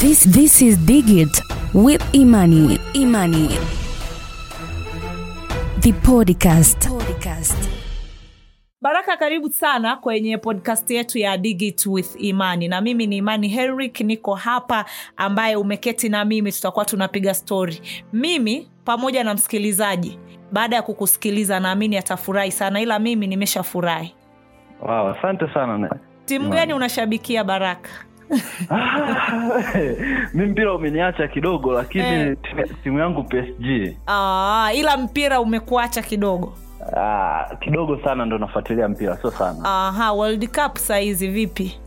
This this is Digit with Imani. Imani. The podcast. Podcast. Baraka, karibu sana kwenye podcast yetu ya Digit with Imani, na mimi ni Imani Henrik, niko hapa ambaye umeketi na mimi, tutakuwa tunapiga stori mimi pamoja na msikilizaji. Baada ya kukusikiliza, naamini atafurahi sana, ila mimi nimeshafurahi. Wow, asante sana. Timu gani unashabikia Baraka? mi mpira umeniacha kidogo lakini Eh. timu- yangu PSG Aa, ila mpira umekuacha kidogo. Aa, kidogo sana ndo nafuatilia mpira sio sana Aha, World Cup sahizi vipi?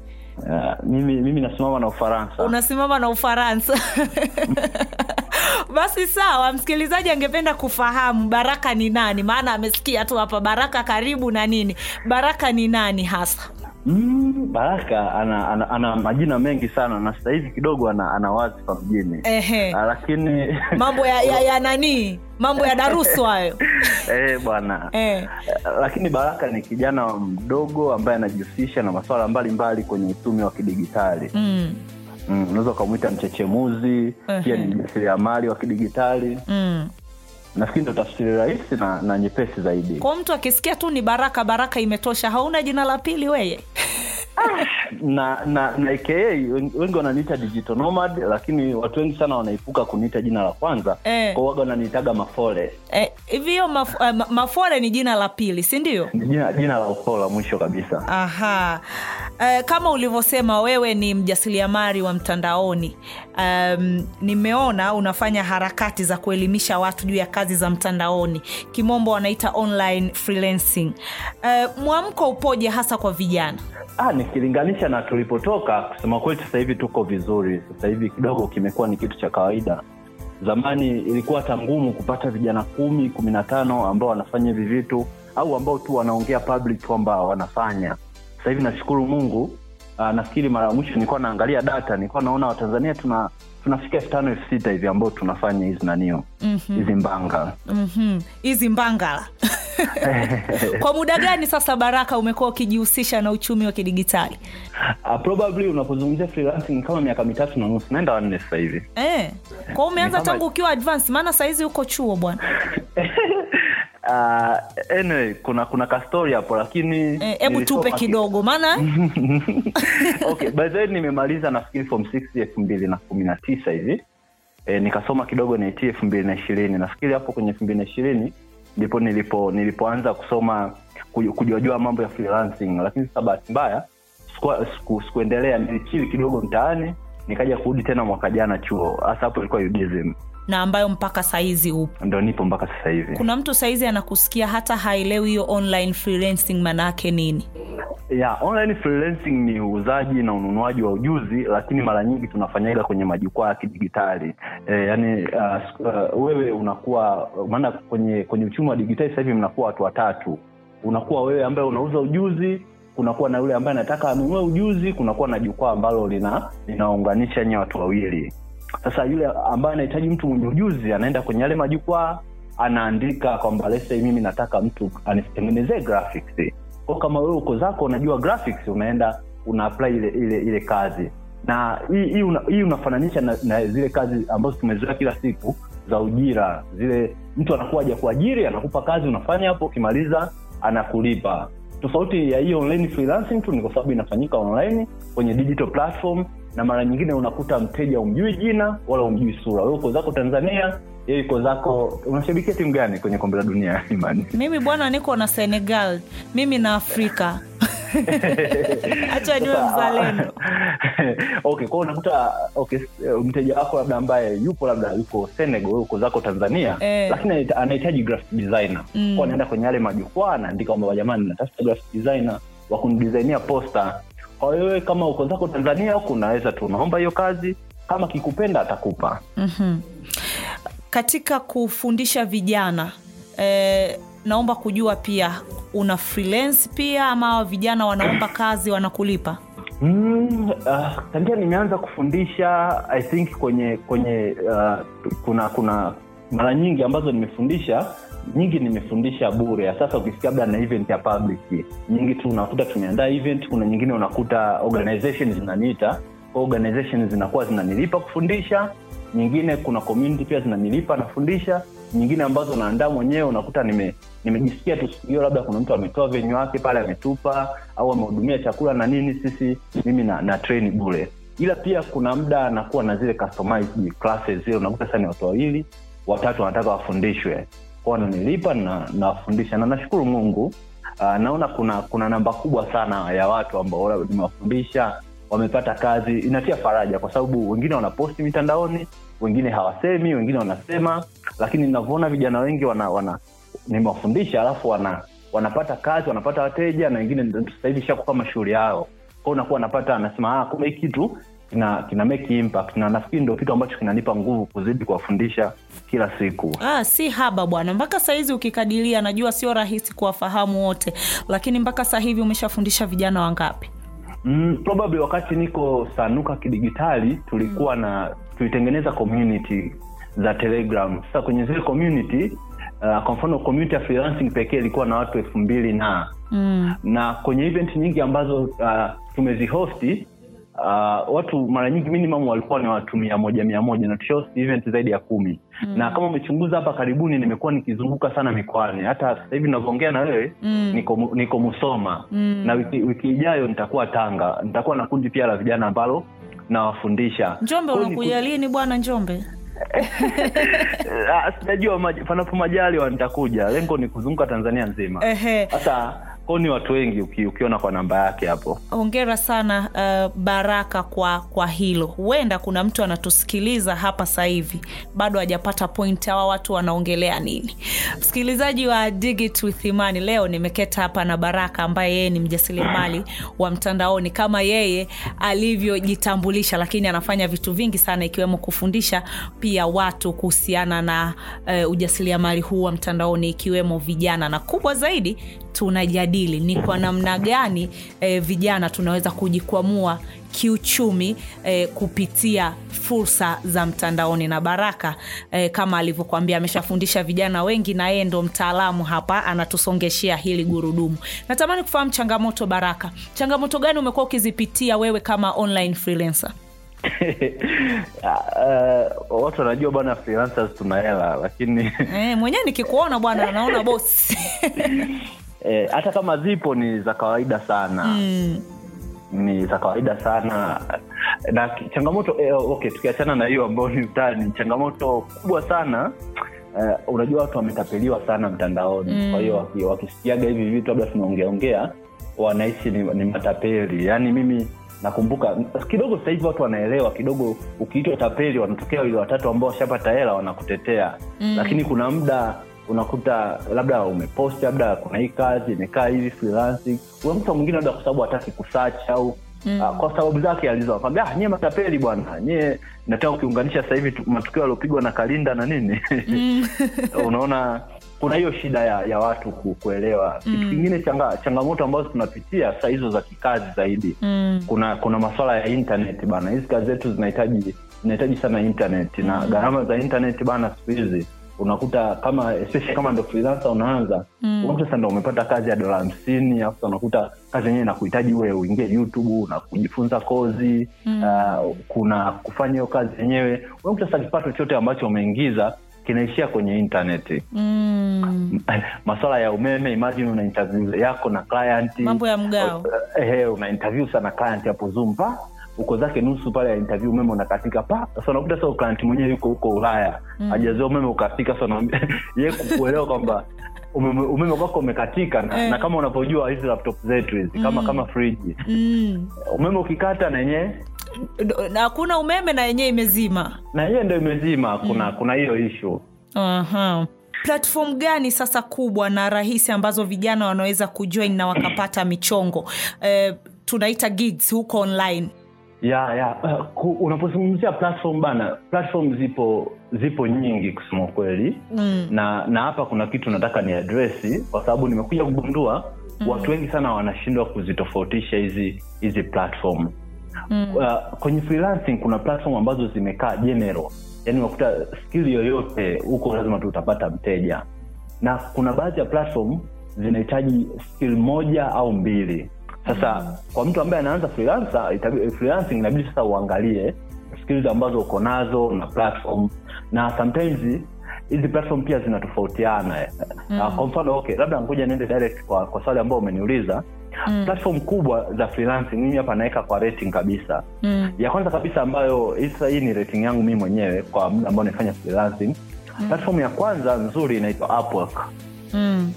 ah, mimi, mimi nasimama na Ufaransa unasimama na Ufaransa. Basi sawa, msikilizaji angependa kufahamu Baraka ni nani, maana amesikia tu hapa Baraka karibu na nini. Baraka ni nani hasa? Mm, Baraka ana, ana, ana majina mengi sana na sasa hivi kidogo ana, ana wadhifa mjini. Ah, lakini mambo ya, ya, ya nani, mambo ya darusu hayo. Eh, bwana. Eh. lakini Baraka ni kijana mdogo ambaye anajihusisha na masuala mbalimbali kwenye uchumi wa kidigitali. Mm, Mm, unaweza ukamwita mchechemuzi pia ni mjasiriamali wa kidigitali. Mm. Nafikiri ndo tafsiri rahisi na, na nyepesi zaidi Kwa mtu akisikia tu ni Baraka, Baraka imetosha, hauna jina la pili weye? na na na aka wengi wananiita digital nomad lakini watu wengi sana wanaipuka kuniita jina la kwanza Eh. kwa waga wananiitaga mafole Eh, hiyo maf, uh, mafole Mafore ni jina la pili, sindio jina, jina la ukoo la mwisho kabisa Aha. Uh, kama ulivyosema wewe ni mjasiliamari wa mtandaoni. Um, nimeona unafanya harakati za kuelimisha watu juu ya kazi za mtandaoni, kimombo wanaita online freelancing. Uh, mwamko upoje hasa kwa vijana? ah, nikilinganisha na tulipotoka kusema kweli sasa hivi tuko vizuri sasa hivi kidogo kimekuwa ni kitu cha kawaida zamani ilikuwa hata ngumu kupata vijana kumi kumi na tano ambao wanafanya hivi vitu au ambao tu wanaongea public kwamba wanafanya sasa hivi nashukuru mungu uh, nafikiri mara ya mwisho nilikuwa naangalia data nilikuwa naona watanzania tuna tunafika elfu tano elfu sita hivi ambao tunafanya hizi nanio hizi mbanga Mhm. hizi mbangala kwa muda gani sasa Baraka umekuwa ukijihusisha na uchumi wa kidigitali? uh, probably unapozungumzia freelancing kama miaka mitatu na nusu naenda wanne sasa hivi Eh. kwao umeanza tangu ukiwa advance, maana saizi uko chuo bwana. uh, anyway, kuna kuna kastori hapo lakini Eh, Hebu e, tupe kidogo. maana okay by the way nimemaliza nafikiri form 6 elfu mbili na kumi na tisa hivi. E, nikasoma kidogo nit elfu mbili na ishirini. Nafikiri hapo kwenye elfu mbili na ishirini ndipo nilipo nilipoanza kusoma kujuajua mambo ya freelancing. Lakini sasa bahati mbaya sikuendelea nilichili kidogo mtaani nikaja kurudi tena mwaka jana chuo. Hasa hapo ilikuwa UDSM na ambayo mpaka sahizi upo. Ndo nipo mpaka sasa hivi. Kuna mtu sahizi anakusikia hata haelewi hiyo online freelancing maanaake nini? Yeah, online freelancing ni uuzaji na ununuaji wa ujuzi lakini mara nyingi tunafanyaga kwenye majukwaa ya kidigitali. E, yani uh, uh, wewe unakuwa maana kwenye kwenye uchumi wa digitali sasa hivi mnakuwa watu watatu. Unakuwa wewe ambaye unauza ujuzi kunakuwa na yule ambaye anataka anunue ujuzi kunakuwa na jukwaa ambalo lina linaunganisha nye watu wawili. Sasa yule ambaye anahitaji mtu mwenye ujuzi anaenda kwenye yale majukwaa anaandika kwamba lese mimi nataka mtu anitengenezee graphics. Kwao kama wewe uko zako unajua graphics unaenda una apply ile ile ile kazi. Na hii hii una, hii unafananisha na, na zile kazi ambazo tumezoea kila siku za ujira. Zile mtu anakuwa haja kuajiri anakupa kazi unafanya hapo ukimaliza anakulipa tofauti ya hii online freelancing tu ni kwa sababu inafanyika online kwenye digital platform na mara nyingine unakuta mteja umjui jina wala umjui sura. Wewe uko zako tanzania yeye iko zako unashabikia timu gani kwenye kombe la dunia? Mimi bwana niko na senegal mimi na afrika hacha niwe mzalendo okay kwao unakuta okay, mteja wako labda ambaye yupo labda yuko senegal wewe uko zako tanzania Eh. lakini anahitaji graphic designer Mm. kwa anaenda kwenye yale majukwaa anaandika kwamba jamani natafuta graphic designer wa posta kwa hiyo kama uko zako tanzania huku unaweza tu unaomba hiyo kazi kama kikupenda atakupa Mhm. katika kufundisha vijana eh, naomba kujua pia una freelance pia ama vijana wanaomba kazi wanakulipa? Mm, uh, tangia nimeanza kufundisha i think kwenye kwenye uh, kuna kuna mara nyingi ambazo nimefundisha nyingi nimefundisha bure. Sasa ukisikia labda na event ya public nyingi tu unakuta tumeandaa event kuna nyingine unakuta organization zinaniita. Organization zinakuwa zinanilipa kufundisha nyingine kuna community pia zinanilipa nafundisha nyingine ambazo naandaa mwenyewe unakuta nime nimejisikia tu siku labda kuna mtu ametoa venyu wake pale ametupa au amehudumia chakula na nini sisi mimi na, na train bule ila pia kuna muda nakuwa na zile classes zile unakuta sasa ni watu wawili watatu wanataka wafundishwe. Kwao wananilipa na nawafundisha na nashukuru mungu. Uh, naona kuna kuna namba kubwa sana ya watu ambao nimewafundisha wamepata kazi inatia faraja kwa sababu wengine wanaposti mitandaoni wengine hawasemi wengine wanasema lakini ninavyoona vijana wengi wana, wana nimewafundisha alafu wana wanapata kazi wanapata wateja na wengine ndio shako kama shughuli yao. Kwao unakuwa anapata anasema ah, kumbe hii kitu kina kina make impact. Na nafikiri ndio kitu ambacho kinanipa nguvu kuzidi kuwafundisha kila siku. Ah, si haba bwana. Mpaka sahizi ukikadilia najua sio rahisi kuwafahamu wote lakini mpaka sahivi umeshafundisha vijana wangapi? Mm, probably wakati niko sanuka kidigitali tulikuwa na tulitengeneza community za telegram sasa kwenye zile community uh, kwa mfano community ya freelancing pekee ilikuwa na watu elfu mbili na mm. na kwenye event nyingi ambazo uh, tumezihosti uh, watu mara nyingi minimum walikuwa ni watu mia moja mia moja na tushahosti event zaidi ya kumi mm. na kama umechunguza hapa karibuni nimekuwa nikizunguka sana mikoani hata sasa hivi navyoongea na wewe Mm. niko, niko musoma Mm. na wiki, wiki ijayo nitakuwa tanga nitakuwa na kundi pia la vijana ambalo nawafundisha. Njombe unakuja lini bwana njombe? Ah, sijajua panapo majaliwa nitakuja lengo ni kuzunguka tanzania nzima. Sasa kwao ni watu wengi uki, ukiona kwa namba yake hapo. Hongera sana uh, baraka kwa kwa hilo. Huenda kuna mtu anatusikiliza hapa sahivi hivi. Bado hajapata point hawa watu wanaongelea nini. Msikilizaji wa Digit with imani leo nimeketa hapa na baraka ambaye yeye ni mjasiriamali wa mtandaoni. Kama yeye alivyojitambulisha lakini anafanya vitu vingi sana ikiwemo kufundisha pia watu kuhusiana na uh, ujasiriamali huu wa mtandaoni ikiwemo vijana. Na kubwa zaidi tunajadili ni kwa namna gani e, vijana tunaweza kujikwamua kiuchumi e, kupitia fursa za mtandaoni. Na baraka e, kama alivyokuambia ameshafundisha vijana wengi na yeye ndo mtaalamu hapa anatusongeshea hili gurudumu. Natamani kufahamu changamoto baraka. Changamoto gani umekuwa ukizipitia wewe kama online freelancer? Uh, watu wanajua bwana freelancers tuna hela lakini eh, mwenyewe nikikuona bwana naona bosi eh, hata kama zipo ni za kawaida sana. Mm, ni za kawaida sana. Na changamoto eh, okay tukiachana na hiyo ambayo ni mtani changamoto kubwa sana eh, unajua watu wametapeliwa sana mtandaoni. Mm. kwa hiyo wakisikiaga hivi vitu labda tunaongeaongea wanaishi ni, ni matapeli. Yaani mimi nakumbuka kidogo sasa hivi watu wanaelewa kidogo ukiitwa tapeli wanatokea wili watatu ambao washapata hela wanakutetea. Mm. lakini kuna muda unakuta labda umepost labda kuna hii kazi imekaa hivi freelancing. Unakuta mwingine labda kwa sababu hataki kusearch au Mm. uh, kwa sababu zake alizokwambia ah, nyie matapeli bwana nyie nataka ukiunganisha sasa hivi matukio yaliopigwa na kalinda na nini? Mm, unaona kuna hiyo shida ya, ya watu ku, kuelewa. Kitu Mm. kingine changa, changamoto ambazo tunapitia saa hizo za kikazi zaidi. Mm, kuna kuna maswala ya internet bana hizi kazi zetu zinahitaji zinahitaji sana internet na Mm. gharama za internet bana siku hizi unakuta kama especially kama ndo freelancer unaanza Mm. unakuta sasa ndo umepata kazi ya dola hamsini afu unakuta kazi yenyewe inakuhitaji uwe uingie youtube na kujifunza kozi Mm. uh, kuna kufanya hiyo kazi yenyewe unakuta sasa kipato chote ambacho umeingiza kinaishia kwenye intaneti mm. maswala ya umeme imagine una interview yako na client mambo ya mgao eh, una interview sana client hapo zoom pa uko zake nusu pale ya interview umeme unakatika pa sasa unakuta sasa client mwenyewe yuko huko ulaya Mm. hajazoea umeme ukatika sasa ye kukuelewa kwamba umeme, umeme kwako umekatika na, Eh. na kama unavyojua hizi laptop zetu hizi kama Mm. kama friji mm. umeme ukikata na yenyewe na hakuna umeme na yenyewe imezima na yenyewe ndo imezima kuna kuna hiyo issue Aha. platform gani sasa kubwa na rahisi ambazo vijana wanaweza kujoin na wakapata michongo eh, tunaita gigs huko online ya ya uh, unapozungumzia platform bana platform zipo zipo nyingi kusema kweli mm. na na hapa kuna kitu nataka ni adresi kwa sababu nimekuja kugundua mm. watu wengi sana wanashindwa kuzitofautisha hizi hizi platform Mm. uh, kwenye freelancing kuna platform ambazo zimekaa general yani unakuta skill yoyote huko lazima tu utapata mteja na kuna baadhi ya platform zinahitaji skill moja au mbili sasa kwa mtu ambaye anaanza freelancer, freelancing inabidi sasa uangalie skills ambazo uko nazo na platform na sometimes hizi platform pia zinatofautiana mm. uh, kwa mfano okay labda ngoja niende direct kwa, kwa swali ambao umeniuliza mm. platform kubwa za freelancing mimi hapa naweka kwa rating kabisa Mm. ya kwanza kabisa ambayo sasa hii ni rating yangu mii mwenyewe kwa muda ambao naifanya freelancing mm. platform ya kwanza nzuri inaitwa upwork Mm.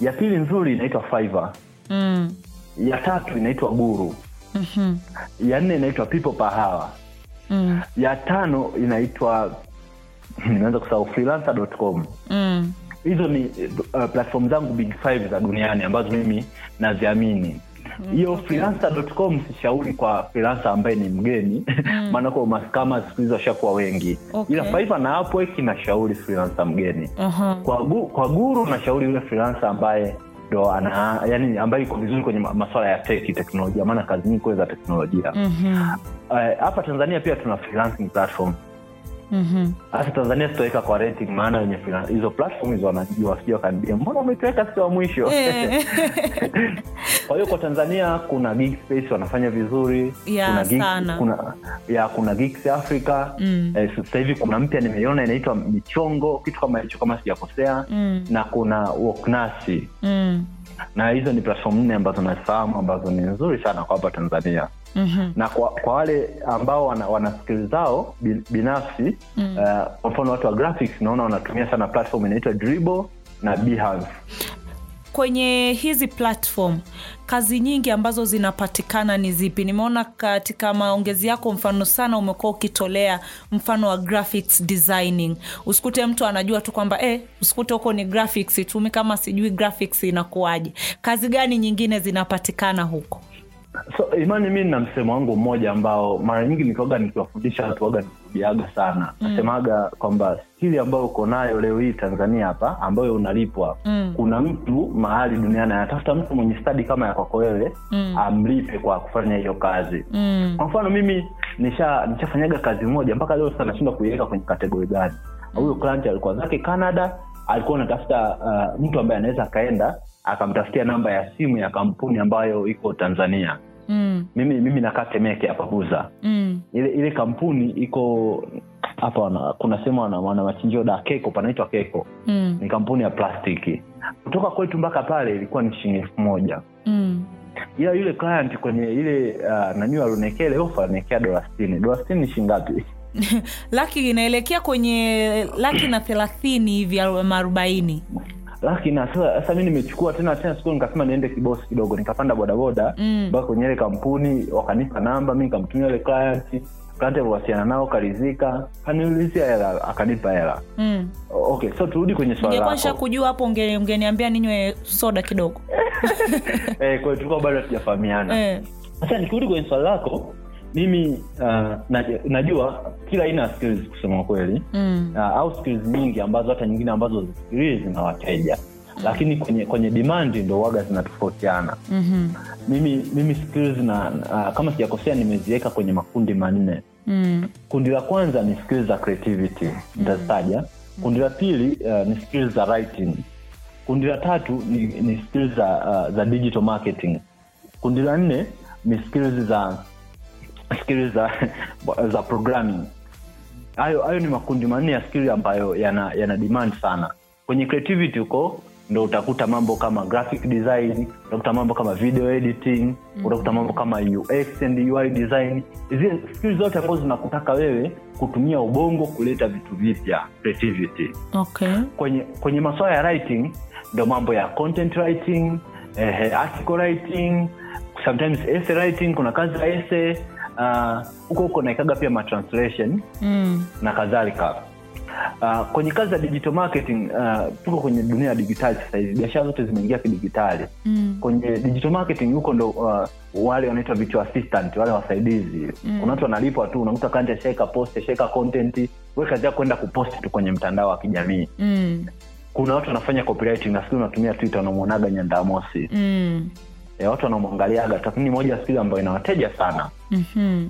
ya pili nzuri inaitwa fiverr Mm. Ya tatu inaitwa guru Mhm. ya nne inaitwa people per Mm. ya tano inaitwa nimeanza kusahau freelancer.com Mm. hizo ni uh, platform zangu big five za duniani ambazo mimi naziamini hiyo okay. freelancer.com sishauri kwa freelancer ambaye ni mgeni maana kwa maskama siku hizi washakuwa wengi Okay. ila faifa na Upwork nashauri freelancer mgeni Aha. kwa, gu, kwa guru nashauri yule freelancer ambaye ndo ana yani ambaye iko vizuri kwenye maswala masuala ya teki teknolojia maana kazi nyingi kule za teknolojia Mhm. Eh, hapa tanzania pia tuna freelancing platform Mhm. hasa tanzania sitaweka kwa rating maana wenye hizo platform hizo wanajua sijui wakanibia mbona umetuweka sio wa mwisho Eh. kwa hiyo kwa tanzania kuna Gig space wanafanya vizuri Ya, kuna Geeks- sana. kuna ya kuna Geeks africa Mm. eh, sasa hivi kuna mpya nimeiona inaitwa michongo kitu kama hicho kama sijakosea Mm. na kuna woknasi Mm. na hizo ni platform nne ambazo nazifahamu ambazo ni nzuri sana kwa hapa tanzania Mhm. na kwa, kwa wale ambao wana, wana skill zao bi- binafsi mm. uh, kwa mfano watu wa graphics naona wanatumia sana platform inaitwa dribble na behance. Kwenye hizi platform kazi nyingi ambazo zinapatikana ni zipi? Nimeona katika maongezi yako mfano sana umekuwa ukitolea mfano wa graphics designing. Usikute mtu anajua tu kwamba eh, usikute huko ni graphics tumi kama sijui graphics inakuwaje. Kazi gani nyingine zinapatikana huko so imani mi na msemo wangu mmoja ambao mara nyingi nikiwaga nikiwafundisha watu waga nikubiaga sana mm. nasemaga kwamba skili ambayo uko nayo leo hii tanzania hapa ambayo unalipwa Mm. kuna mtu mahali duniani anatafuta mtu mwenye stadi kama ya kwako wewe Mm. amlipe kwa kufanya hiyo kazi mm. kwa mfano mimi nisha nishafanyaga kazi moja mpaka leo sasa nashindwa kuiweka kwenye kategori gani huyo client alikuwa zake canada alikuwa anatafuta uh, mtu ambaye anaweza akaenda akamtafutia namba ya simu ya kampuni ambayo iko tanzania Mm. mimi mimi nakaa temeke hapa buza Mm. ile ile kampuni iko hapa kuna sehemu wana, machinjio da keko panaitwa keko Mm. ni kampuni ya plastiki kutoka kwetu mpaka pale ilikuwa ni shilingi elfu moja Mm. ila yule client kwenye ile uh, nani alionekea ile ofa alionekea dola sitini dola sitini ni shingapi ngapi laki inaelekea kwenye laki na thelathini hivi arobaini laki na sasa mi nimechukua tena tena siku nikasema niende kibosi kidogo nikapanda bodaboda Mm. mpaka kwenye ile kampuni wakanipa namba mi nikamtumia ile client client aliwasiliana nao karizika kaniulizia hela akanipa hela mm. okay so turudi kwenye swala kujua hapo ungeniambia ninywe soda kidogo kwa tulikuwa bado hatujafahamiana eh. sasa nikirudi kwenye swala lako mimi uh, najua kila aina ya skills kusema kweli mm. uh, au skills nyingi ambazo hata nyingine ambazo zifikirii zina wateja. Lakini kwenye kwenye demand ndo waga zinatofautiana. Mm-hmm. mimi mimi skills na uh, kama sijakosea nimeziweka kwenye makundi manne. Mm. kundi la kwanza ni skills za creativity nitazitaja kundi la pili uh, ni skills za writing. Kundi la tatu ni, ni skills za, uh, za digital marketing. Kundi la nne ni skills za skills za, za programming. Hayo hayo ni makundi manne ya skili ambayo yana, yana demand sana. Kwenye creativity huko ndo utakuta mambo kama graphic design utakuta mambo kama video editing mm-hmm. utakuta mambo kama ux and ui design. Hizi skili zote ambazo zinakutaka wewe kutumia ubongo kuleta vitu vipya creativity. Okay. Kwenye kwenye masuala ya writing ndo mambo ya content writing eh, article writing sometimes essay writing kuna kazi ya essay ah, uh, huko naikaga pia matranslation mm. na kadhalika uh, kwenye kazi za digital marketing uh, tuko kwenye dunia ya digitali sasahivi biashara zote zimeingia kidigitali Mm. kwenye digital marketing huko ndo uh, wale wanaitwa virtual assistant wale wasaidizi mm. kuna watu wanalipwa tu unakuta kanja sheka post sheka content we kazi yako kwenda kupost tu kwenye mtandao wa kijamii Mm. kuna watu wanafanya copywriting nafikiri unatumia twitter unamwonaga nyandamosi Mm. E, watu wanamwangaliaga Tathmini moja ya skill ambayo inawateja sana. Mhm.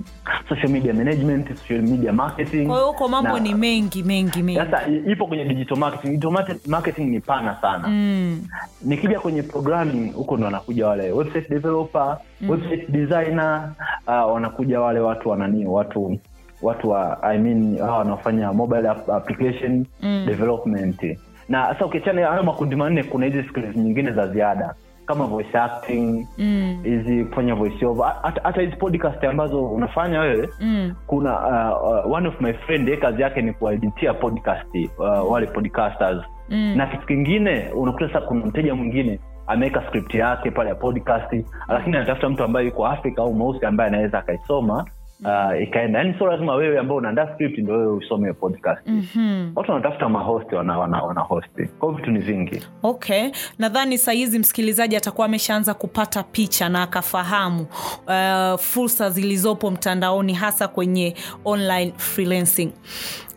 social media management social media marketing. Kwa hiyo huko mambo ni mengi mengi mengi. Sasa ipo kwenye digital marketing. Digital marketing ni pana sana. Mm. nikija kwenye programming huko ndo wanakuja wale website developer website designer uh, wanakuja wale watu wanani watu watu wa I mean hawa wanaofanya mobile application Mm. development. Na sasa ukiachana hayo makundi manne kuna hizi skills nyingine za ziada kama voice acting Mm. hizi kufanya voice over hata hizi podcast ambazo unafanya wewe Mm. kuna uh, uh, one of my friend ye kazi yake ni kuwaeditia podcast uh, wale podcasters Mm. na kitu kingine unakuta sasa kuna mteja mwingine ameweka script yake pale ya podcast lakini anatafuta mtu ambaye yuko afrika au mweusi ambaye anaweza akaisoma uh, ikaenda. Yani sio lazima wewe ambao unaandaa script ndo wewe usome podcast. Mm -hmm. watu wanatafuta mahosti wana, wana, wana hosti kwao vitu ni vingi. Okay. Nadhani sahizi msikilizaji atakuwa ameshaanza kupata picha na akafahamu uh, fursa zilizopo mtandaoni hasa kwenye online freelancing.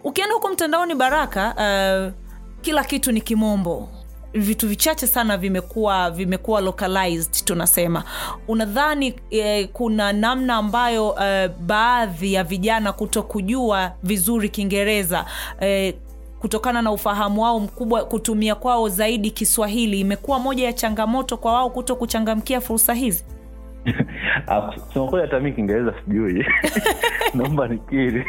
Ukienda huko mtandaoni baraka uh, kila kitu ni kimombo vitu vichache sana vimekuwa vimekuwa localized tunasema. Unadhani eh, kuna namna ambayo eh, baadhi ya vijana kuto kujua vizuri kiingereza eh, kutokana na ufahamu wao mkubwa kutumia kwao zaidi kiswahili imekuwa moja ya changamoto kwa wao kuto kuchangamkia fursa hizi? Kusema kweli hata mi kiingereza sijui. Naomba nikiri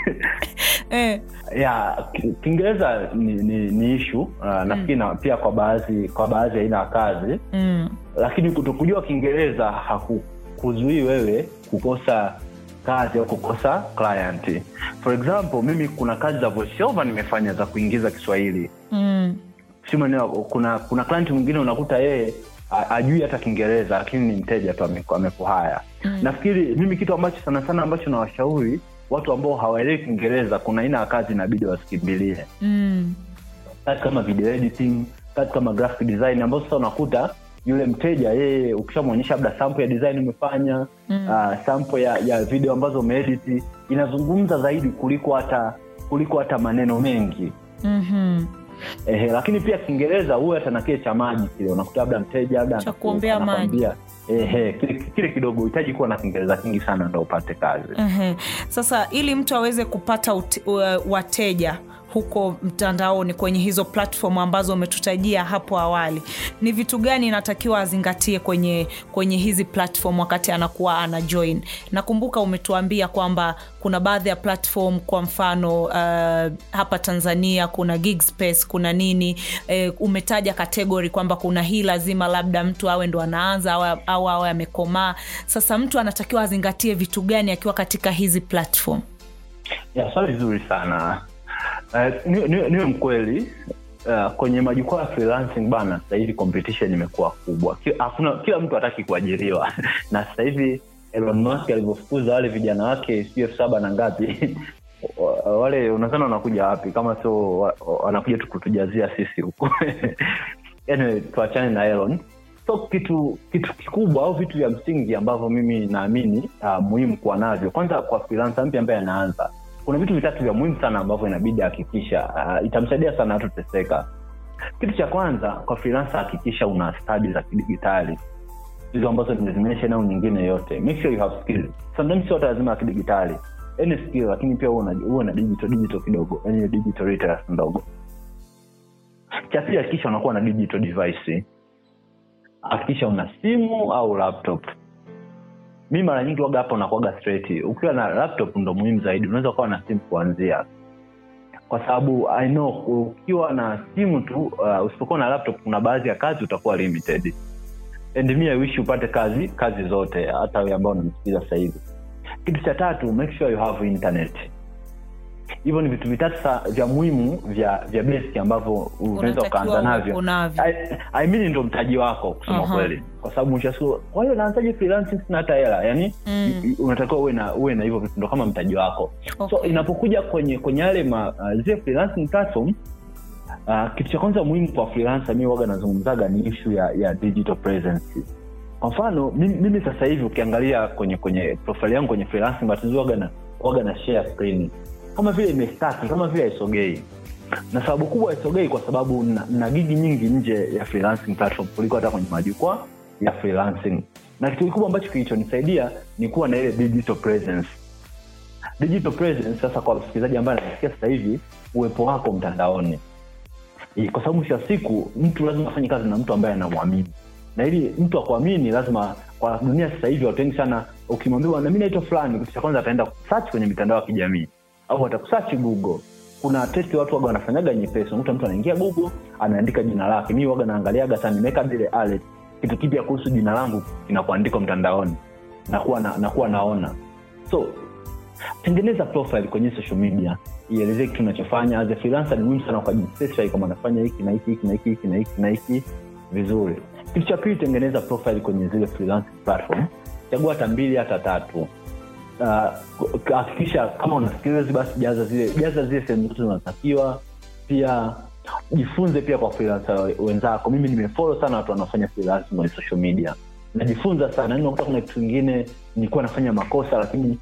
eh, ya kiingereza ni, ni, ni ishu uh, nafikiri mm. pia kwa baadhi kwa baadhi aina ya kazi. Mm, lakini kutokujua kiingereza hakukuzuii wewe kukosa kazi au kukosa client. For example mimi kuna kazi za voiceover nimefanya za kuingiza kiswahili. Mm, si maneno kuna kuna client mwingine unakuta yeye ajui hata kiingereza lakini ni mteja tu amekuhaya. Mm. nafikiri mimi kitu ambacho sana sana ambacho nawashauri watu ambao hawaelewi kiingereza kuna aina ya kazi inabidi wasikimbilie mm, kazi kama video editing kazi kama graphic design ambazo sasa unakuta yule mteja yeye ukishamwonyesha labda sampo ya design umefanya Mm. uh, sampo ya, ya video ambazo umeediti inazungumza zaidi kuliko hata kuliko hata maneno mengi mhm. Ehe, lakini pia kiingereza huwe hata na kile cha maji kile unakuta labda mteja labda Cha kuombea maji. Ehe, kile, kidogo uhitaji kuwa na kiingereza kingi sana ndo upate kazi. Sasa ili mtu aweze kupata uti, uh, wateja huko mtandaoni kwenye hizo platform ambazo umetutajia hapo awali, ni vitu gani inatakiwa azingatie kwenye kwenye hizi platform wakati anakuwa ana join? Nakumbuka umetuambia kwamba kuna baadhi ya platform, kwa mfano uh, hapa Tanzania kuna Gigspace, kuna nini eh, umetaja kategori kwamba kuna hii lazima labda mtu awe ndo anaanza au awe amekomaa. Sasa mtu anatakiwa azingatie vitu gani akiwa katika hizi platform? ya swali zuri sana uh, niwe ni, mkweli uh, kwenye majukwaa ya freelancing bana sasa hivi competition imekuwa kubwa. Hakuna kila mtu hataki kuajiriwa. Na sasa hivi Elon Musk alivyofukuza wale vijana wake sijui elfu saba na ngapi. Wa- wale unazana wanakuja wapi? Kama sio wa- wanakuja tu kutujazia sisi huku anyway, tuachane na Elon. So kitu kitu kikubwa au vitu vya msingi ambavyo mimi naamini uh, muhimu kuwa navyo kwanza kwa freelancer mpya ambaye anaanza kuna vitu vitatu vya muhimu sana ambavyo inabidi hakikisha uh, itamsaidia sana hatuteseka kitu cha kwanza kwa freelancer hakikisha una stadi za kidigitali. Hizo ambazo nimezimenyesha au nyingine yote. Make sure you have skill sometimes sio lazima ya kidigitali. Any skill lakini pia huwe na- digital digital kidogo. Yani digital literacy ndogo. Cha hakikisha unakuwa na digital device. Hakikisha una simu au laptop mi mara nyingi waga hapa unakuaga straight. Ukiwa na laptop ndo muhimu zaidi. Unaweza ukawa na simu kuanzia. Kwa sababu i know ukiwa na simu tu uh, usipokuwa na laptop kuna baadhi ya kazi utakuwa limited. And mi I upate kazi kazi zote hata wewe ambao unamsikiza sasa kitu cha tatu make sure you have internet hivyo ni vitu vitatu vya muhimu vya vya basic ambavyo unaweza ukaanza navyo. I, mean ndo mtaji wako kusema Aha. kweli. Kwa sababu mwisho wa siku kwa hiyo naanzaje freelancing sina hata hela. Yani Mm. unatakiwa uwe na uwe na hivyo vitu ndo kama mtaji wako. So inapokuja kwenye kwenye yale ma, uh, zile freelancing platform uh, kitu cha kwanza muhimu kwa freelancer mi waga nazungumzaga ni issue ya, ya digital presence kwa mfano mimi, mimi sasa hivi ukiangalia kwenye kwenye profile yangu kwenye freelancing batizi waga na waga na share screen kama vile imestaki kama vile haisogei. Na sababu kubwa haisogei kwa sababu na, na gigi nyingi nje ya freelancing platform kuliko hata kwenye majukwaa ya freelancing. Na kitu kikubwa ambacho kilichonisaidia ni kuwa na ile digital presence. Digital presence sasa kwa msikilizaji ambaye anasikia sasa hivi uwepo wako mtandaoni. Kwa sababu mwisho wa siku mtu lazima afanye kazi na mtu ambaye anamwamini na ili mtu akuamini lazima kwa dunia sasa hivi watu wengi sana ukimwambia na mi naitwa fulani kitu cha kwanza ataenda search kwenye mitandao ya kijamii au atakusearch google. Kuna testi watu waga wanafanyaga nyepesi. Mtu anaingia google anaandika jina lake. Mi waga naangaliaga sana nimeweka vile alert. Kitu kipya kuhusu jina langu kinakuandikwa mtandaoni. Nakuwa na, nakuwa naona. So tengeneza profile kwenye social media. Ielezee kitu unachofanya. As a freelancer ni muhimu sana ukajispecify kama unafanya hiki na hiki hiki na hiki hiki na hiki na hiki. Vizuri. Kitu cha pili tengeneza profile kwenye zile freelancing platform. Chagua hata mbili hata tatu Uh, hakikisha kama una skills basi jaza zile jaza zile sehemu zote zinatakiwa pia jifunze pia kwa freelancer wenzako. Mimi nimefollow sana watu wanaofanya freelancing kwenye social media. Najifunza sana. Nakuta kuna kitu kingine nilikuwa nafanya makosa lakini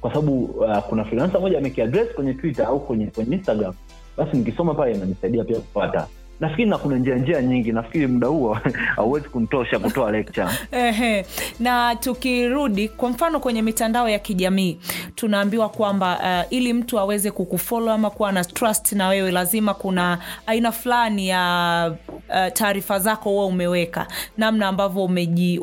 kwa sababu uh, kuna freelancer moja amekiaddress kwenye twitter au kwenye kwenye instagram basi nikisoma pale inanisaidia pia kupata nafikiri na kuna njia njia nyingi. Nafikiri muda huo hauwezi kuntosha kutoa lecture. Na tukirudi kwa mfano kwenye mitandao ya kijamii tunaambiwa kwamba uh, ili mtu aweze kukufolo ama kuwa na trust na wewe lazima kuna aina fulani ya uh, taarifa zako huwa umeweka. Namna ambavyo umeji,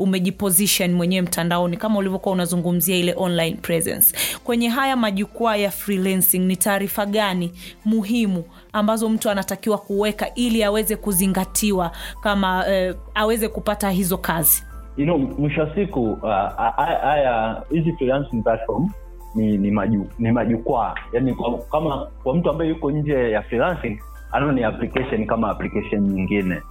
mwenyewe mtandaoni kama ulivyokuwa unazungumzia ile online presence. Kwenye haya majukwaa ya freelancing ni taarifa gani muhimu ambazo mtu anatakiwa kuweka ili aweze kuzingatiwa kama eh, aweze kupata hizo kazi. You know, mwisho wa siku uh, hizi freelancing platform ni ni, maju, ni majukwaa. Yani kwa, kama kwa mtu ambaye yuko nje ya freelancing anaona ni application kama application nyingine.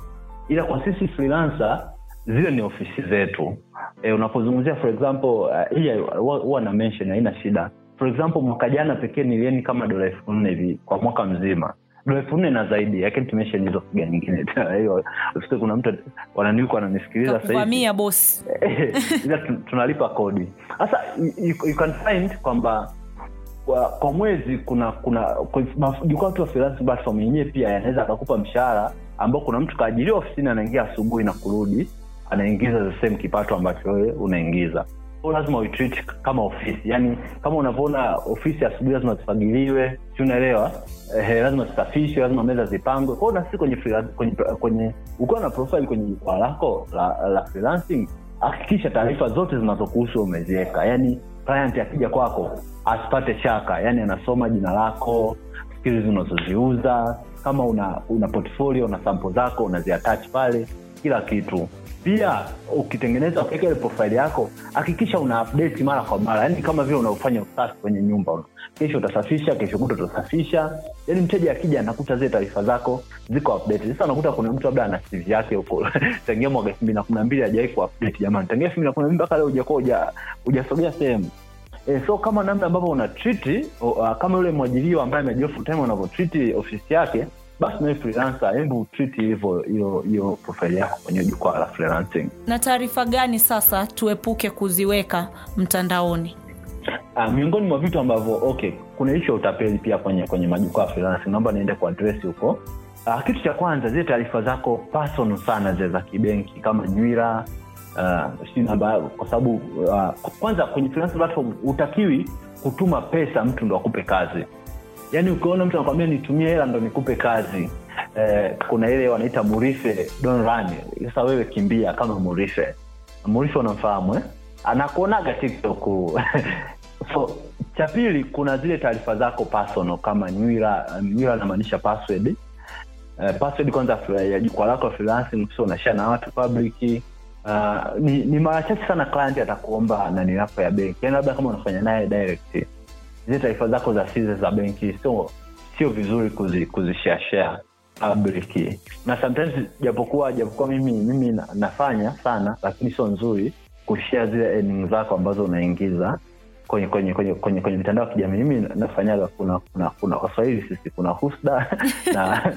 Ila kwa sisi freelancer zile ni ofisi zetu. E, unapozungumzia for example uh, huwa na mention haina shida. For example mwaka jana pekee nilieni kama dola elfu nne hivi kwa mwaka mzima dola elfu nne na zaidi lakini tumesha hizo figa nyingine. Hiyo kuna mtu wananiuko wananisikiliza sasa bosi ila tunalipa kodi. Sasa you, you can find kwamba kwa, kwa mwezi kuna kuna jukwaa tu freelance platform yenyewe pia yanaweza akakupa mshahara ambao kuna mtu kaajiriwa ofisini anaingia asubuhi na kurudi anaingiza the same kipato ambacho wewe unaingiza lazima uitreat kama ofisi. Yani kama unavyoona ofisi asubuhi lazima zifagiliwe si unaelewa? Eh, lazima zisafishwe lazima meza zipangwe. Kwao nasi kwenye kwenye, kwenye ukiwa na profile kwenye jukwaa lako la, la freelancing hakikisha taarifa zote zinazokuhusu umeziweka. Yani client akija kwako asipate shaka. Yani anasoma jina lako skili unazoziuza. Kama una una portfolio na sampo zako unaziatach pale kila kitu. Pia ukitengeneza ukiweka ile yako hakikisha una update mara kwa mara. Yani kama vile unaofanya usafi kwenye nyumba kesho utasafisha kesho kuta utasafisha. Yani mteja akija anakuta zile taarifa zako ziko update sasa unakuta kuna mtu labda ana CV yake huko. Tangia mwaka elfu mbili na kumi na mbili hajawai kuupdate jamani. Tangia elfu mbili na kumi na mbili mpaka leo hujakuwa huja- hujasogea sehemu. E, so kama namna ambavyo una uh, kama yule mwajiriwa ambaye amejua full time ofisi yake basi nawe freelancer hebu treat hivyo hiyo hiyo profile yako kwenye jukwaa la freelancing. Na taarifa gani sasa tuepuke kuziweka mtandaoni? Uh, miongoni mwa vitu ambavyo okay kuna ishu ya utapeli pia kwenye kwenye majukwaa ya freelancing. Naomba niende kwa address huko. Uh, kitu cha kwanza zile taarifa zako personal sana zile za kibenki kama nywira uh, sijui namba kwa sababu uh, kwanza kwenye freelancing platform hutakiwi kutuma pesa mtu ndo akupe kazi yaani ukiona mtu anakwambia nitumie hela ndo nikupe kazi eh, kuna ile wanaita murife don run. Sasa wewe kimbia kama murife murife unamfahamu eh? anakuonaga tiktok. So cha pili kuna zile taarifa zako personal kama nywira nywira anamaanisha password. Uh, password kwanza ya jukwaa lako freelancing sio unashia na watu public. Uh, ni, ni mara chache sana client atakuomba nani yako ya benki. Yani labda kama unafanya naye direct zile taarifa zako za siri za benki sio sio vizuri kuzi, public. Na sometimes japokuwa japokuwa mimi mimi nafanya sana lakini sio nzuri kushea zile earnings zako ambazo unaingiza kwenye kwenye kwenye kwenye, kwenye mitandao ya kijamii. Mimi nafanyaga kuna kuna kuna waswahili sisi kuna husda. Na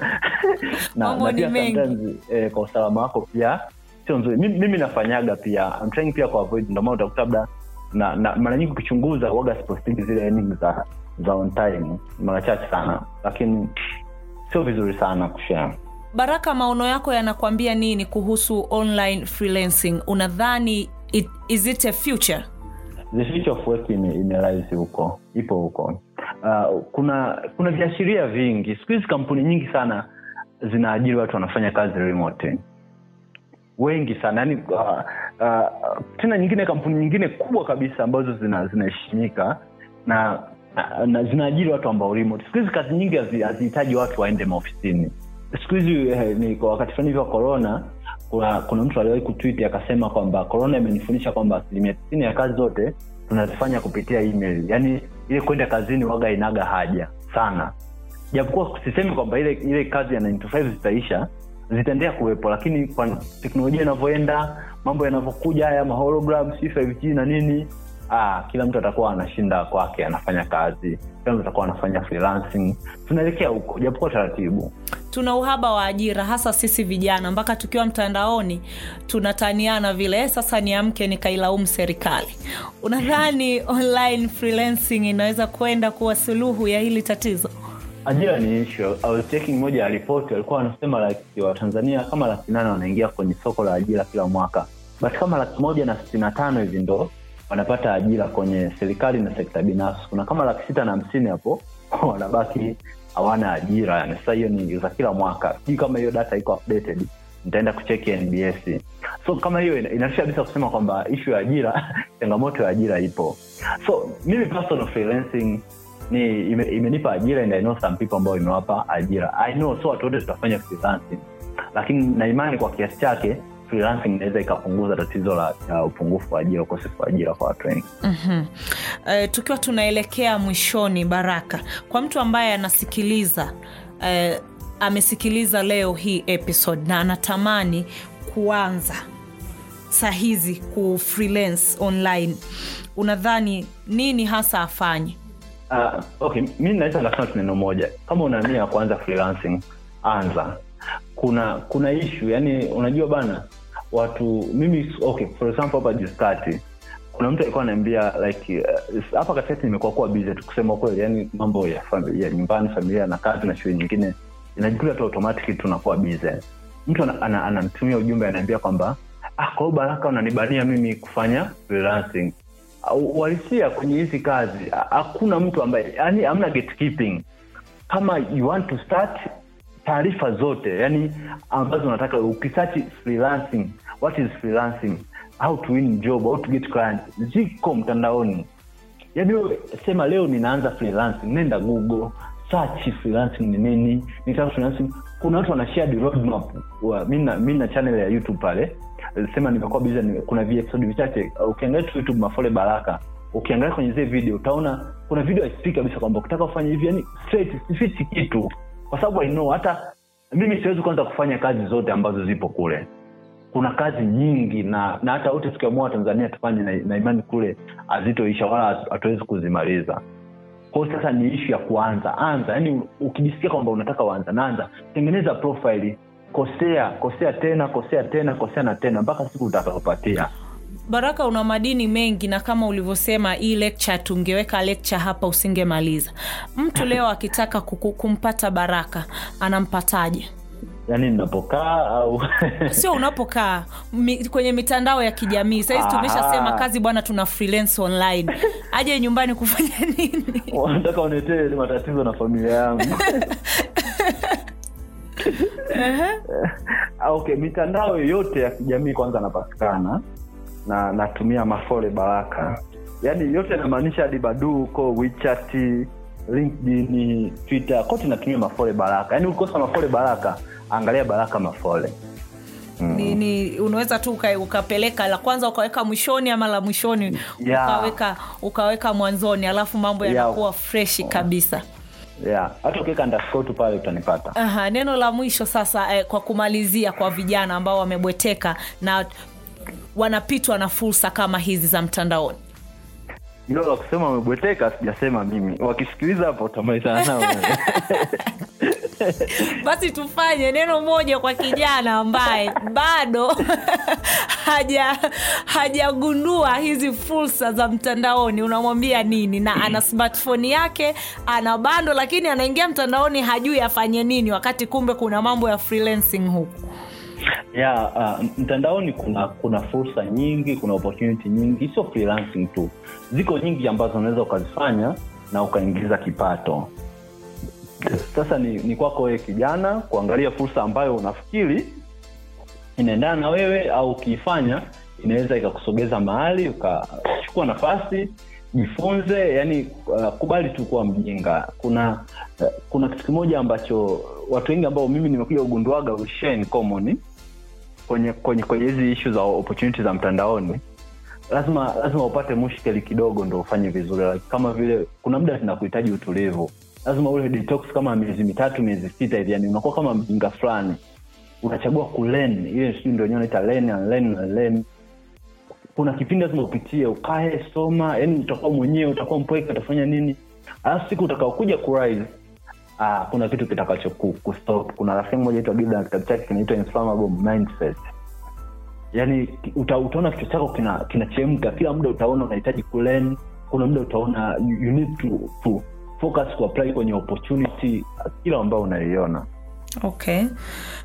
na, na pia sometimes eh, kwa usalama wako pia sio nzuri. Mimi, mimi nafanyaga pia. I'm trying pia kuavoid ndio maana utakuta labda na, na mara nyingi ukichunguza waga sipostiki zile ending za za on time mara chache sana. Lakini sio vizuri sana kushare. Baraka maono yako yanakwambia nini kuhusu online freelancing? Unadhani it, is it a future? The future of work imerahisi huko ipo huko. Uh, kuna kuna viashiria vingi. Siku hizi kampuni nyingi sana zinaajiri watu wanafanya kazi remote wengi sana. Yani uh, uh, tena nyingine kampuni nyingine kubwa kabisa ambazo zinaheshimika zina na, na zinaajiri watu ambao remote siku hizi kazi nyingi hazihitaji watu waende maofisini. Siku hizi eh, ni kwa wakati fulani wa corona kuna kuna mtu aliwahi kutwiti akasema kwamba corona imenifundisha kwamba asilimia tisini ya kazi zote tunazifanya kupitia email. Yaani ile kwenda kazini waga inaga haja sana. Japokuwa sisemi kwamba ile ile kazi ya 9 to 5 zitaisha zitaendelea kuwepo lakini kwa teknolojia inavyoenda mambo yanavyokuja haya mahologram si 5g na nini ah, kila mtu atakuwa anashinda kwake anafanya kazi kila mtu atakuwa anafanya freelancing. Tunaelekea huko japokuwa taratibu. Tuna uhaba wa ajira hasa sisi vijana mpaka tukiwa mtandaoni tunataniana vile. "Eh, sasa niamke nikailaumu serikali. Unadhani online freelancing inaweza kwenda kuwa suluhu ya hili tatizo ajira ni issue. I was checking moja ya ripoti walikuwa wanasema like watanzania kama laki nane wanaingia kwenye soko la ajira kila mwaka. But kama laki moja na sitini na tano hivi ndo wanapata ajira kwenye serikali na sekta binafsi. Kuna kama laki sita na hamsini hapo wanabaki hawana ajira. Yani sasa hiyo ni za kila mwaka. Sijui kama hiyo data iko updated. Nitaenda kucheki nbs so kama hiyo inaisha kabisa kusema kwamba ishu ya ajira changamoto ya ajira ipo. So mimi personal freelancing ni ime, imenipa ajira and I know some people ambao imewapa ajira. I know so watu wote tutafanya freelancing. Lakini na imani kwa kiasi chake freelancing inaweza ikapunguza tatizo la uh, upungufu wa ajira ukosefu wa ajira kwa watu wengi. Mm-hmm. uh, tukiwa tunaelekea mwishoni baraka kwa mtu ambaye anasikiliza uh, amesikiliza leo hii episode na anatamani kuanza saa hizi ku freelance online unadhani nini hasa afanye Uh, okay, mi naweza nikasema neno moja. Kama una kuanza freelancing anza. Kuna kuna ishu yani unajua bana watu mimi okay for example hapa juskati kuna mtu alikuwa anaambia like uh, katikati nimekuwa kuwa busy tukusema kweli yani mambo ya familia nyumbani familia na kazi na shughuli nyingine inajikuta tu automatic tunakuwa busy. Mtu anamtumia ana, ana, ujumbe anaambia kwamba ah, kwa hiyo baraka unanibania mimi kufanya freelancing uhalisia kwenye hizi kazi hakuna mtu ambaye yani hamna gatekeeping. Kama you want to start taarifa zote yani ambazo unataka ukisearch freelancing what is freelancing? How to win job how to get client ziko mtandaoni. Yani sema leo ninaanza freelancing nenda google search freelancing ni nini? Nitaka freelancing. Kuna watu wana roadmap. Mi na na channel ya youtube pale. Sema nimekuwa nime- kuna viepisodi vichache. Ukiangalia tu youtube mafole baraka ukiangalia kwenye zile video utaona kuna video haisipiki kabisa kwamba ukitaka kufanya hivi yani sifichi kitu. Kwa sababu i hata mimi siwezi kwanza kufanya kazi zote ambazo zipo kule. Kuna kazi nyingi na na hata wote tukiamua tanzania tufanye na, na imani kule hazitoisha wala hatu- hatuwezi kuzimaliza kwao sasa ni ishu ya kuanza. Anza. Yani ukijisikia kwamba unataka uanza naanza. Tengeneza profile. Kosea kosea tena kosea tena kosea na tena mpaka siku utakaopatia baraka una madini mengi na kama ulivyosema hii lecture tungeweka lecture hapa usingemaliza. Mtu leo akitaka kuku, kumpata baraka anampataje yaani ninapokaa au sio unapokaa mi, kwenye mitandao ya kijamii. Sahizi tumeshasema kazi bwana tuna freelance online. Aje nyumbani kufanya nini? Wanataka unetee matatizo na familia yangu. Ah, okay mitandao yote ya kijamii kwanza napatikana na natumia mafole baraka. Yaani yote namaanisha hadi baduu huko wichati linkedin twitter kote natumia mafole baraka. Yaani ukikosa mafole baraka angalia baraka mafole. Ni, ni unaweza tu uka, ukapeleka la kwanza ukaweka mwishoni ama la mwishoni Yeah. ukaweka ukaweka mwanzoni alafu mambo Yeah. yanakuwa freshi kabisa. Yeah hata ukiweka underscore tu pale utanipata. Aha, neno la mwisho sasa eh, kwa kumalizia kwa vijana ambao wamebweteka na wanapitwa na fursa kama hizi za mtandaoni hilo la kusema wamebweteka sijasema mimi. Wakisikiliza hapo utamalizana nao. Basi tufanye neno moja kwa kijana ambaye bado haja hajagundua hizi fursa za mtandaoni. Unamwambia nini? Na ana smartphone yake ana bando lakini anaingia mtandaoni hajui afanye nini wakati kumbe kuna mambo ya freelancing huku ya uh, mtandaoni kuna kuna fursa nyingi kuna opportunity nyingi. Sio freelancing tu. Ziko nyingi ambazo unaweza ukazifanya na ukaingiza kipato. Sasa ni, ni kwako wewe kijana kuangalia fursa ambayo unafikiri inaendana na wewe au ukiifanya inaweza ikakusogeza mahali ukachukua nafasi jifunze yani uh, kubali tu kuwa mjinga. Kuna uh, kuna kitu kimoja ambacho watu wengi ambao mimi nimekuja ugunduaga common kwenye kwenye kwenye hizi ishu za opportunity za mtandaoni lazima lazima upate mushkeli kidogo ndo ufanye vizuri. Like, kama vile kuna muda zinakuhitaji utulivu lazima ule detox kama miezi mitatu miezi sita hivi yani unakuwa kama mjinga fulani. Unachagua kulen ile sijui ndo wenyewe naita len len len kuna kipindi lazima upitie ukae soma yani utakuwa mwenyewe utakuwa mpweke utafanya nini. Alafu siku utakaokuja kurise ah, kuna kitu kitakacho ku- kustop kuna rafiki mmoja aitwa na kitabu chake kinaitwa inflammable mindset. Yani uta, utaona kichwa chako kinachemka. Kina kila muda utaona unahitaji kulen kuna muda utaona you, you need to, to focus kuapply kwenye opportunity kila ambayo unaiona okay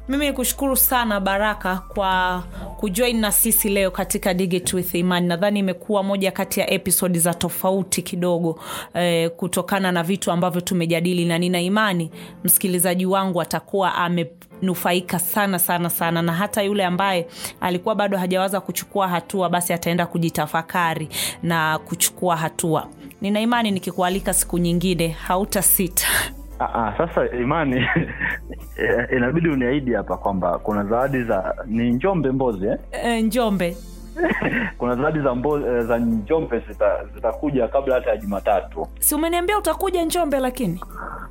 mimi nikushukuru sana baraka kwa kujoin na sisi leo katika Digit with Imani. Nadhani imekuwa moja kati ya episodi za tofauti kidogo eh, kutokana na vitu ambavyo tumejadili, na nina imani msikilizaji wangu atakuwa amenufaika sana sana sana, na hata yule ambaye alikuwa bado hajawaza kuchukua hatua, basi ataenda kujitafakari na kuchukua hatua. Nina imani nikikualika siku nyingine hautasita. Aa, sasa imani inabidi uniahidi hapa kwamba kuna zawadi za ni njombe mbozi eh? E, Njombe. Kuna zawadi za mbo, eh, za njombe zita- zitakuja kabla hata ya jumatatu. Si umeniambia utakuja Njombe, lakini? Ah,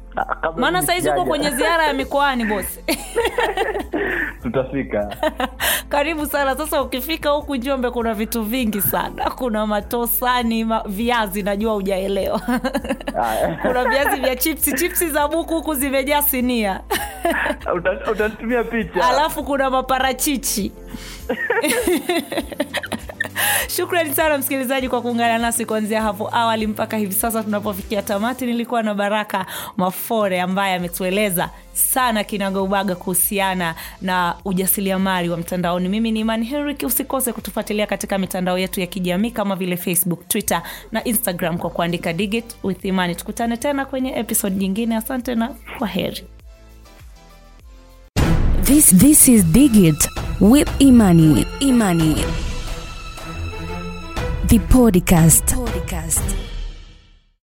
maana saizi uko kwenye ziara ya mikoani bosi. tutafika. Karibu sana. Sasa ukifika huku Njombe kuna vitu vingi sana, kuna matosani ma, viazi, najua hujaelewa. Ah, kuna viazi vya chipsi, chipsi za buku huku zimejaa sinia, utatumia picha. Alafu kuna maparachichi Shukrani sana msikilizaji kwa kuungana nasi kuanzia hapo awali mpaka hivi sasa tunapofikia tamati. Nilikuwa na Baraka Mafore ambaye ametueleza sana kinagaubaga kuhusiana na ujasiliamali wa mtandaoni. Mimi ni Imani Henrik. Usikose kutufuatilia katika mitandao yetu ya kijamii kama vile Facebook, Twitter na Instagram kwa kuandika Digit with Imani. Tukutane tena kwenye episode nyingine. Asante na kwa heri. This this is Digit with Imani. Imani. The podcast. The podcast.